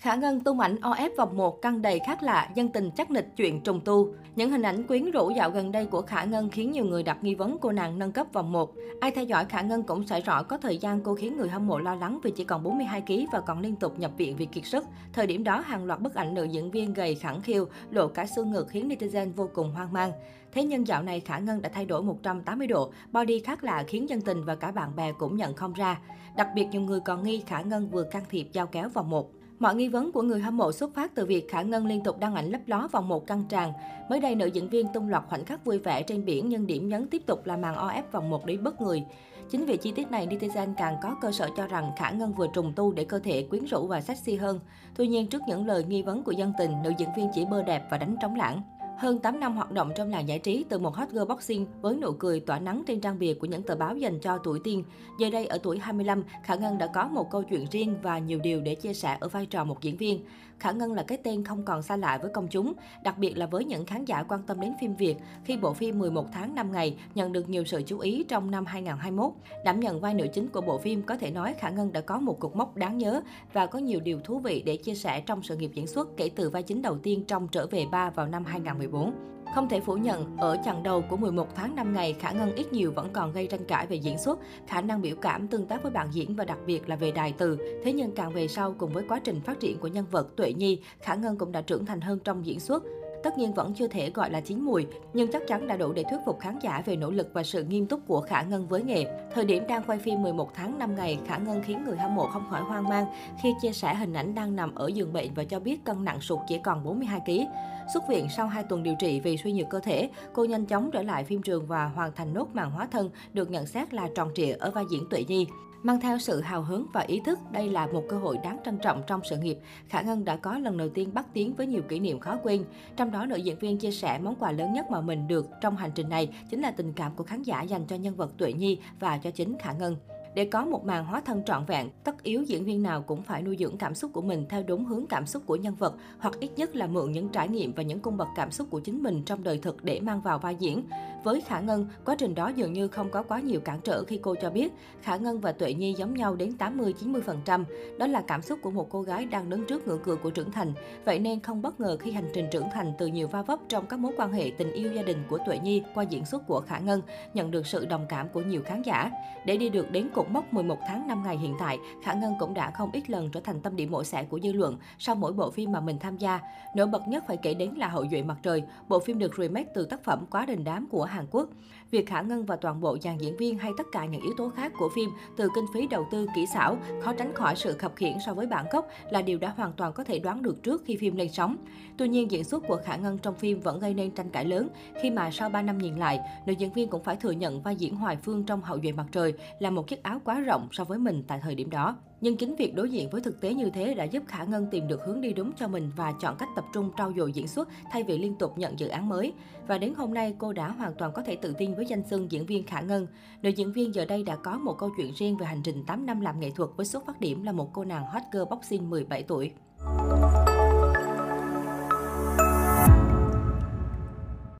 Khả Ngân tung ảnh OF vòng 1 căng đầy khác lạ, dân tình chắc nịch chuyện trùng tu. Những hình ảnh quyến rũ dạo gần đây của Khả Ngân khiến nhiều người đặt nghi vấn cô nàng nâng cấp vòng 1. Ai theo dõi Khả Ngân cũng sẽ rõ có thời gian cô khiến người hâm mộ lo lắng vì chỉ còn 42 kg và còn liên tục nhập viện vì kiệt sức. Thời điểm đó, hàng loạt bức ảnh nữ diễn viên gầy khẳng khiu, lộ cả xương ngực khiến netizen vô cùng hoang mang. Thế nhưng dạo này Khả Ngân đã thay đổi 180 độ, body khác lạ khiến dân tình và cả bạn bè cũng nhận không ra. Đặc biệt nhiều người còn nghi Khả Ngân vừa can thiệp giao kéo vòng 1. Mọi nghi vấn của người hâm mộ xuất phát từ việc Khả Ngân liên tục đăng ảnh lấp ló vòng một căng tràn. Mới đây, nữ diễn viên tung loạt khoảnh khắc vui vẻ trên biển nhưng điểm nhấn tiếp tục là màn OF vòng một đến bất người. Chính vì chi tiết này, netizen càng có cơ sở cho rằng Khả Ngân vừa trùng tu để cơ thể quyến rũ và sexy hơn. Tuy nhiên, trước những lời nghi vấn của dân tình, nữ diễn viên chỉ bơ đẹp và đánh trống lãng. Hơn 8 năm hoạt động trong làng giải trí từ một hot girl boxing với nụ cười tỏa nắng trên trang bìa của những tờ báo dành cho tuổi teen. Giờ đây ở tuổi 25, Khả Ngân đã có một câu chuyện riêng và nhiều điều để chia sẻ ở vai trò một diễn viên. Khả Ngân là cái tên không còn xa lạ với công chúng, đặc biệt là với những khán giả quan tâm đến phim Việt khi bộ phim 11 tháng 5 ngày nhận được nhiều sự chú ý trong năm 2021. Đảm nhận vai nữ chính của bộ phim có thể nói Khả Ngân đã có một cột mốc đáng nhớ và có nhiều điều thú vị để chia sẻ trong sự nghiệp diễn xuất kể từ vai chính đầu tiên trong Trở về ba vào năm 2014. Không thể phủ nhận, ở chặng đầu của 11 tháng 5 ngày, Khả Ngân ít nhiều vẫn còn gây tranh cãi về diễn xuất, khả năng biểu cảm, tương tác với bạn diễn và đặc biệt là về đài từ. Thế nhưng càng về sau, cùng với quá trình phát triển của nhân vật Tuệ Nhi, Khả Ngân cũng đã trưởng thành hơn trong diễn xuất. Tất nhiên vẫn chưa thể gọi là chín mùi, nhưng chắc chắn đã đủ để thuyết phục khán giả về nỗ lực và sự nghiêm túc của Khả Ngân với nghề. Thời điểm đang quay phim 11 tháng 5 ngày, Khả Ngân khiến người hâm mộ không khỏi hoang mang khi chia sẻ hình ảnh đang nằm ở giường bệnh và cho biết cân nặng sụt chỉ còn 42 kg. Xuất viện sau 2 tuần điều trị vì suy nhược cơ thể, cô nhanh chóng trở lại phim trường và hoàn thành nốt màn hóa thân, được nhận xét là tròn trịa ở vai diễn Tuệ Nhi. Mang theo sự hào hứng và ý thức, đây là một cơ hội đáng trân trọng trong sự nghiệp. Khả Ngân đã có lần đầu tiên bắt tiếng với nhiều kỷ niệm khó quên. Trong đó, nữ diễn viên chia sẻ món quà lớn nhất mà mình được trong hành trình này chính là tình cảm của khán giả dành cho nhân vật Tuệ Nhi và cho chính Khả Ngân. Để có một màn hóa thân trọn vẹn, tất yếu diễn viên nào cũng phải nuôi dưỡng cảm xúc của mình theo đúng hướng cảm xúc của nhân vật, hoặc ít nhất là mượn những trải nghiệm và những cung bậc cảm xúc của chính mình trong đời thực để mang vào vai diễn. Với Khả Ngân, quá trình đó dường như không có quá nhiều cản trở khi cô cho biết Khả Ngân và Tuệ Nhi giống nhau đến 80-90%. Đó là cảm xúc của một cô gái đang đứng trước ngưỡng cửa của trưởng thành. Vậy nên không bất ngờ khi hành trình trưởng thành từ nhiều va vấp trong các mối quan hệ tình yêu gia đình của Tuệ Nhi qua diễn xuất của Khả Ngân, nhận được sự đồng cảm của nhiều khán giả. Để đi được đến cột mốc 11 tháng 5 ngày hiện tại, Khả Ngân cũng đã không ít lần trở thành tâm điểm mổ xẻ của dư luận sau mỗi bộ phim mà mình tham gia. Nổi bật nhất phải kể đến là Hậu duệ mặt trời, bộ phim được remake từ tác phẩm Quá đình đám của Hàn Quốc. Việc Khả Ngân và toàn bộ dàn diễn viên hay tất cả những yếu tố khác của phim từ kinh phí đầu tư kỹ xảo, khó tránh khỏi sự khập khiển so với bản gốc là điều đã hoàn toàn có thể đoán được trước khi phim lên sóng. Tuy nhiên, diễn xuất của Khả Ngân trong phim vẫn gây nên tranh cãi lớn khi mà sau 3 năm nhìn lại, nữ diễn viên cũng phải thừa nhận vai diễn Hoài Phương trong Hậu duệ mặt trời là một chiếc áo quá rộng so với mình tại thời điểm đó. Nhưng chính việc đối diện với thực tế như thế đã giúp Khả Ngân tìm được hướng đi đúng cho mình và chọn cách tập trung trau dồi diễn xuất thay vì liên tục nhận dự án mới. Và đến hôm nay, cô đã hoàn toàn có thể tự tin với danh xưng diễn viên Khả Ngân. Nữ diễn viên giờ đây đã có một câu chuyện riêng về hành trình 8 năm làm nghệ thuật với xuất phát điểm là một cô nàng hot girl boxing 17 tuổi.